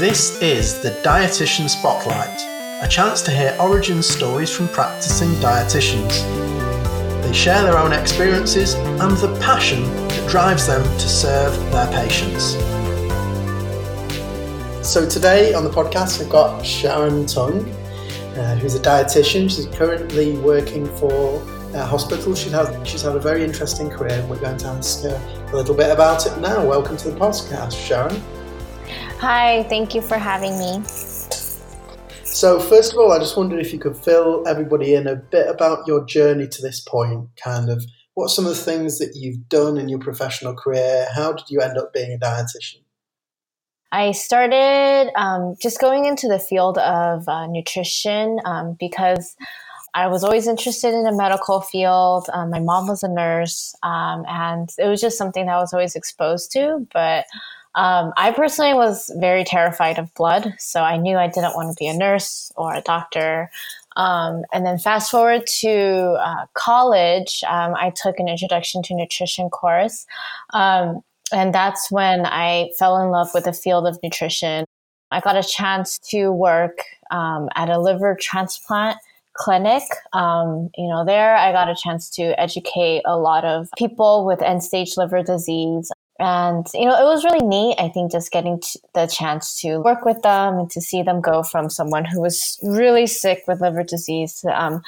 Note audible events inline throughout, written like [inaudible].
This is the Dietitian Spotlight, a chance to hear origin stories from practicing dietitians. They share their own experiences and the passion that drives them to serve their patients. So today on the podcast, I've got Sharon Tung, uh, who's a dietitian. She's currently working for a hospital. She's had, she's had a very interesting career, and we're going to ask her a little bit about it now. Welcome to the podcast, Sharon. Hi, thank you for having me. So, first of all, I just wondered if you could fill everybody in a bit about your journey to this point, kind of what some of the things that you've done in your professional career. How did you end up being a dietitian? I started um, just going into the field of uh, nutrition um, because I was always interested in the medical field. Um, my mom was a nurse, um, and it was just something that I was always exposed to. But um, I personally was very terrified of blood, so I knew I didn't want to be a nurse or a doctor. Um, and then fast forward to uh, college, I took an introduction to nutrition course. Um, and that's when I fell in love with the field of nutrition. I got a chance to work um, at a liver transplant clinic. Um, you know, there I got a chance to educate a lot of people with end stage liver disease. And, you know, it was really neat, I think, just getting the chance to work with them and to see them go from someone who was really sick with liver disease um,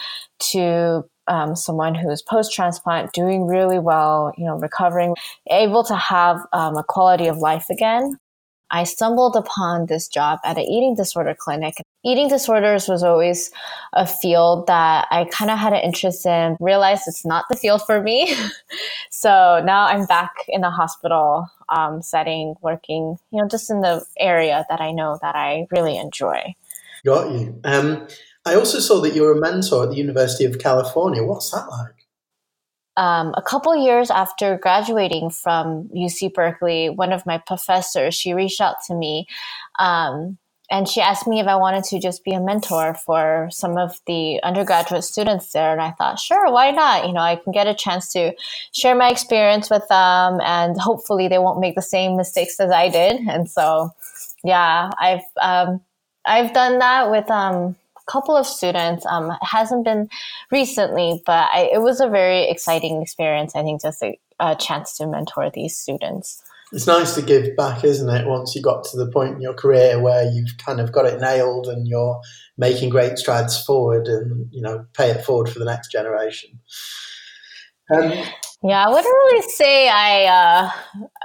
to um, someone who is post transplant, doing really well, you know, recovering, able to have um, a quality of life again. I stumbled upon this job at an eating disorder clinic. Eating disorders was always a field that I kind of had an interest in, realized it's not the field for me. [laughs] so now I'm back in the hospital um, setting, working, you know, just in the area that I know that I really enjoy. Got you. Um, I also saw that you're a mentor at the University of California. What's that like? Um, a couple years after graduating from UC Berkeley, one of my professors she reached out to me, um, and she asked me if I wanted to just be a mentor for some of the undergraduate students there. And I thought, sure, why not? You know, I can get a chance to share my experience with them, and hopefully they won't make the same mistakes as I did. And so, yeah, I've um, I've done that with um, couple of students. Um, it hasn't been recently, but I, it was a very exciting experience. I think just a, a chance to mentor these students. It's nice to give back, isn't it? Once you got to the point in your career where you've kind of got it nailed and you're making great strides forward, and you know, pay it forward for the next generation. Um, yeah, I wouldn't really say I uh,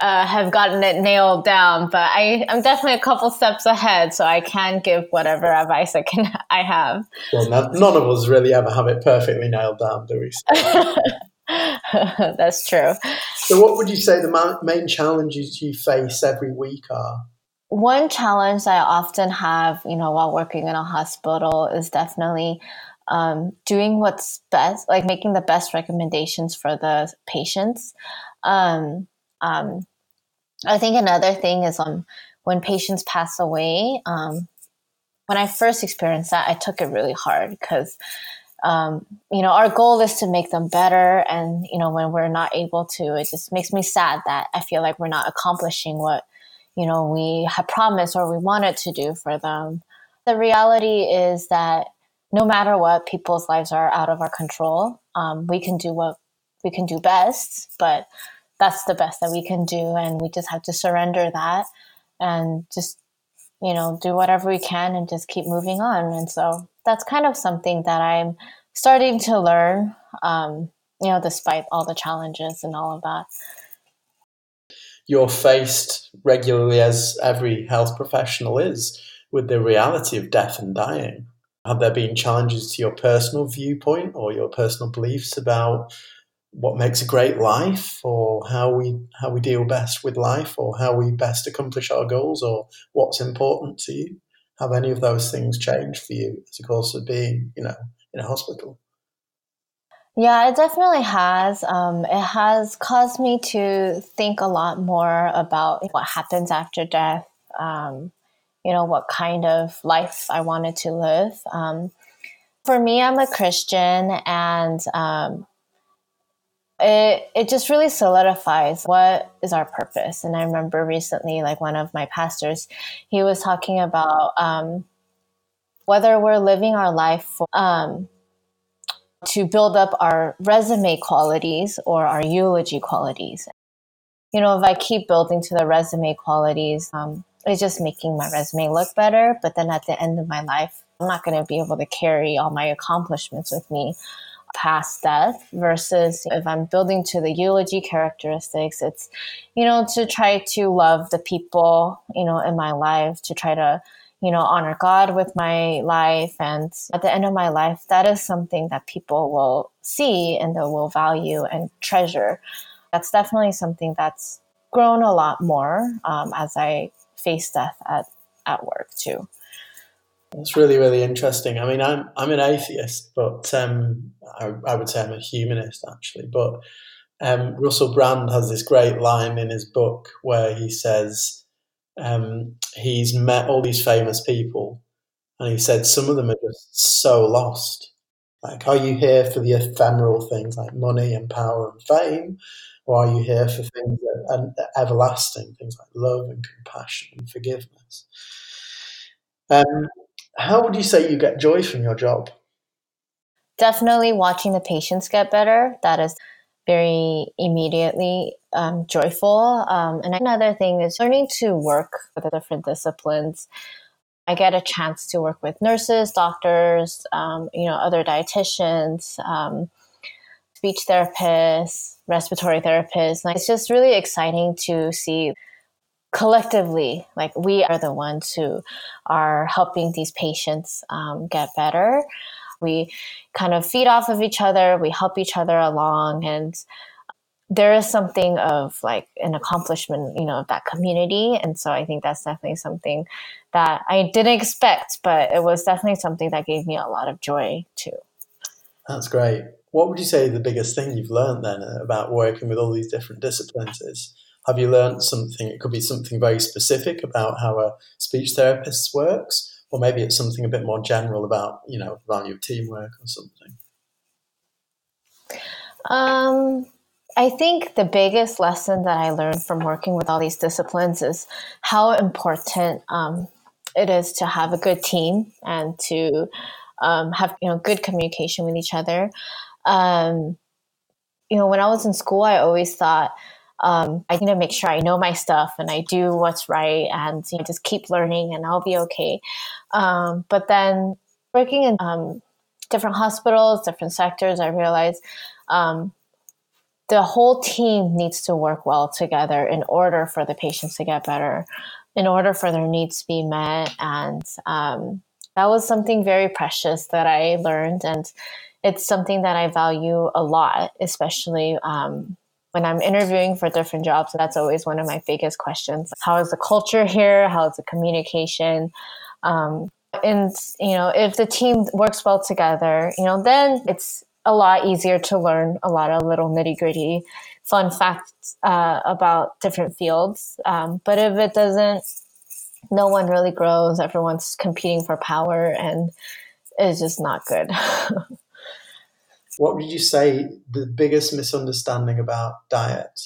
uh, have gotten it nailed down, but I, I'm definitely a couple steps ahead, so I can give whatever advice I can. [laughs] I have. Well, none, none of us really ever have it perfectly nailed down, do we? [laughs] That's true. So, what would you say the main challenges you face every week are? One challenge I often have, you know, while working in a hospital is definitely um, doing what's best, like making the best recommendations for the patients. Um, um, I think another thing is um, when patients pass away. Um, when I first experienced that, I took it really hard because um, you know our goal is to make them better, and you know when we're not able to, it just makes me sad that I feel like we're not accomplishing what you know we had promised or we wanted to do for them. The reality is that no matter what, people's lives are out of our control. Um, we can do what we can do best, but that's the best that we can do. And we just have to surrender that and just, you know, do whatever we can and just keep moving on. And so that's kind of something that I'm starting to learn, um, you know, despite all the challenges and all of that. You're faced regularly, as every health professional is, with the reality of death and dying have there been challenges to your personal viewpoint or your personal beliefs about what makes a great life or how we how we deal best with life or how we best accomplish our goals or what's important to you? Have any of those things changed for you as a course of being you know in a hospital? Yeah, it definitely has. Um, it has caused me to think a lot more about what happens after death, um, you know, what kind of life I wanted to live. Um, for me, I'm a Christian, and um, it it just really solidifies what is our purpose. And I remember recently, like one of my pastors, he was talking about um, whether we're living our life for, um, to build up our resume qualities or our eulogy qualities. You know, if I keep building to the resume qualities, um, it's just making my resume look better. But then at the end of my life, I'm not going to be able to carry all my accomplishments with me past death versus if I'm building to the eulogy characteristics, it's, you know, to try to love the people, you know, in my life, to try to, you know, honor God with my life. And at the end of my life, that is something that people will see and they will value and treasure. That's definitely something that's grown a lot more um, as I face death at, at work too. It's really, really interesting. I mean, I'm I'm an atheist, but um, I, I, would say I'm a humanist actually. But um, Russell Brand has this great line in his book where he says um, he's met all these famous people, and he said some of them are just so lost. Like, are you here for the ephemeral things like money and power and fame, or are you here for things that are everlasting, things like love and compassion and forgiveness? Um, how would you say you get joy from your job? Definitely watching the patients get better. That is very immediately um, joyful. Um, and another thing is learning to work with the different disciplines. I get a chance to work with nurses, doctors, um, you know, other dietitians, um, speech therapists, respiratory therapists. Like, it's just really exciting to see collectively, like we are the ones who are helping these patients um, get better. We kind of feed off of each other, we help each other along, and there is something of like an accomplishment, you know, of that community. And so I think that's definitely something that I didn't expect, but it was definitely something that gave me a lot of joy too. That's great. What would you say the biggest thing you've learned then about working with all these different disciplines is? Have you learned something? It could be something very specific about how a speech therapist works, or maybe it's something a bit more general about, you know, value of teamwork or something. Um, I think the biggest lesson that I learned from working with all these disciplines is how important um, it is to have a good team and to um, have you know good communication with each other. Um, you know, when I was in school, I always thought um, I need to make sure I know my stuff and I do what's right and you know, just keep learning and I'll be okay. Um, but then working in um, different hospitals, different sectors, I realized um, the whole team needs to work well together in order for the patients to get better, in order for their needs to be met. And um, that was something very precious that I learned. And it's something that I value a lot, especially um, when I'm interviewing for different jobs, that's always one of my biggest questions. How is the culture here? How is the communication? Um, and you know, if the team works well together, you know, then it's a lot easier to learn a lot of little nitty gritty fun facts uh, about different fields. Um, but if it doesn't, no one really grows. Everyone's competing for power, and it's just not good. [laughs] what would you say the biggest misunderstanding about diet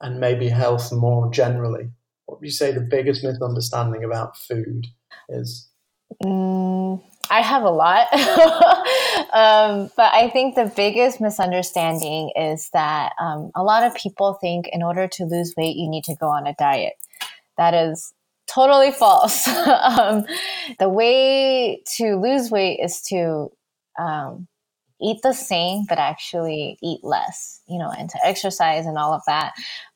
and maybe health more generally? What would you say the biggest misunderstanding about food is? Mm, I have a lot. [laughs] um, but I think the biggest misunderstanding is that um, a lot of people think in order to lose weight, you need to go on a diet. That is totally false. [laughs] um, the way to lose weight is to um, eat the same but actually eat less you know and to exercise and all of that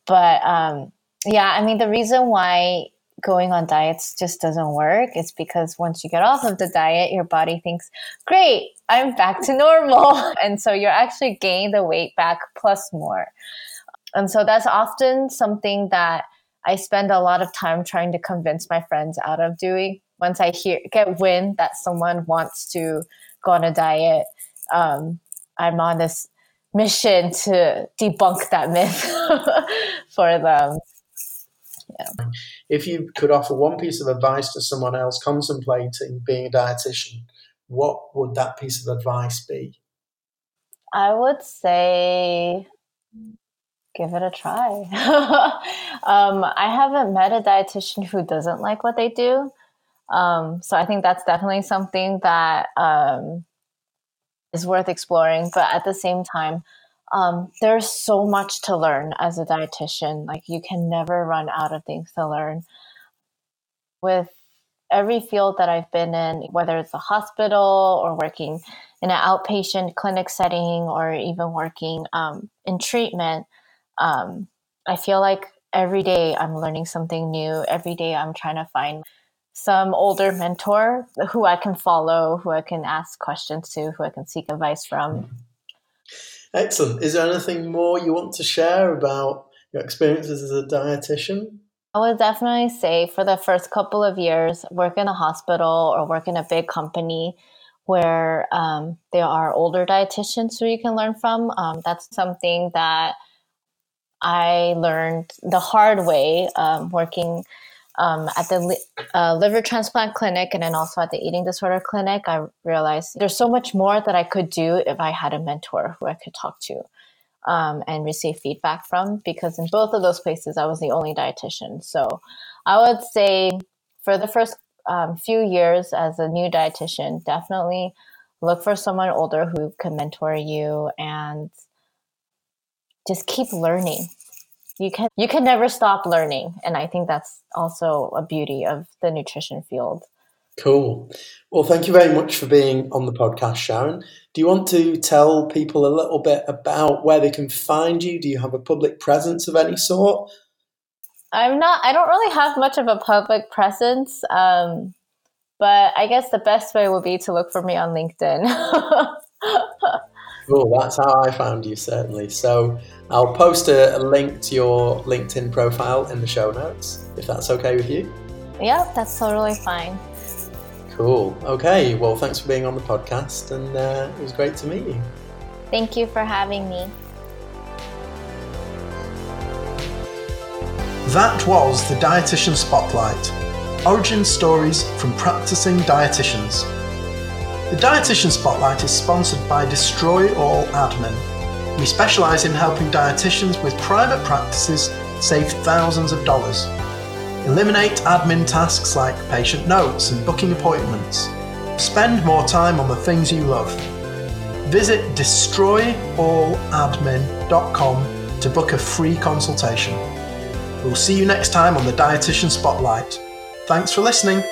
but um, yeah i mean the reason why going on diets just doesn't work It's because once you get off of the diet your body thinks great i'm back to normal [laughs] and so you're actually gaining the weight back plus more and so that's often something that i spend a lot of time trying to convince my friends out of doing once i hear get wind that someone wants to go on a diet um, I'm on this mission to debunk that myth [laughs] for them. Yeah. If you could offer one piece of advice to someone else contemplating being a dietitian, what would that piece of advice be? I would say Give it a try. [laughs] um, I haven't met a dietitian who doesn't like what they do. Um, so I think that's definitely something that um, is worth exploring. But at the same time, um, there's so much to learn as a dietitian. Like you can never run out of things to learn. With every field that I've been in, whether it's a hospital or working in an outpatient clinic setting or even working um, in treatment, um, I feel like every day I'm learning something new. Every day I'm trying to find some older mentor who I can follow, who I can ask questions to, who I can seek advice from. Excellent. Is there anything more you want to share about your experiences as a dietitian? I would definitely say for the first couple of years, work in a hospital or work in a big company where um, there are older dietitians who you can learn from. Um, that's something that I learned the hard way um, working um, at the li- uh, liver transplant clinic and then also at the eating disorder clinic. I realized there's so much more that I could do if I had a mentor who I could talk to um, and receive feedback from because in both of those places I was the only dietitian. So I would say for the first um, few years as a new dietitian, definitely look for someone older who can mentor you and just keep learning. You can you can never stop learning, and I think that's also a beauty of the nutrition field. Cool. Well, thank you very much for being on the podcast, Sharon. Do you want to tell people a little bit about where they can find you? Do you have a public presence of any sort? I'm not. I don't really have much of a public presence, um, but I guess the best way would be to look for me on LinkedIn. [laughs] Cool, that's how I found you, certainly. So I'll post a, a, link to your LinkedIn profile in the show notes, if that's okay with you. Yeah, that's totally fine. Cool. Okay, well, thanks for being on the podcast, and uh, it was great to meet you. Thank you for having me. That was the Dietitian Spotlight Origin Stories from Practicing Dietitians. The Dietitian Spotlight is sponsored by Destroy All Admin. We specialise in helping dietitians with private practices save thousands of dollars. Eliminate admin tasks like patient notes and booking appointments. Spend more time on the things you love. Visit destroyalladmin.com to book a free consultation. We'll see you next time on the Dietitian Spotlight. Thanks for listening.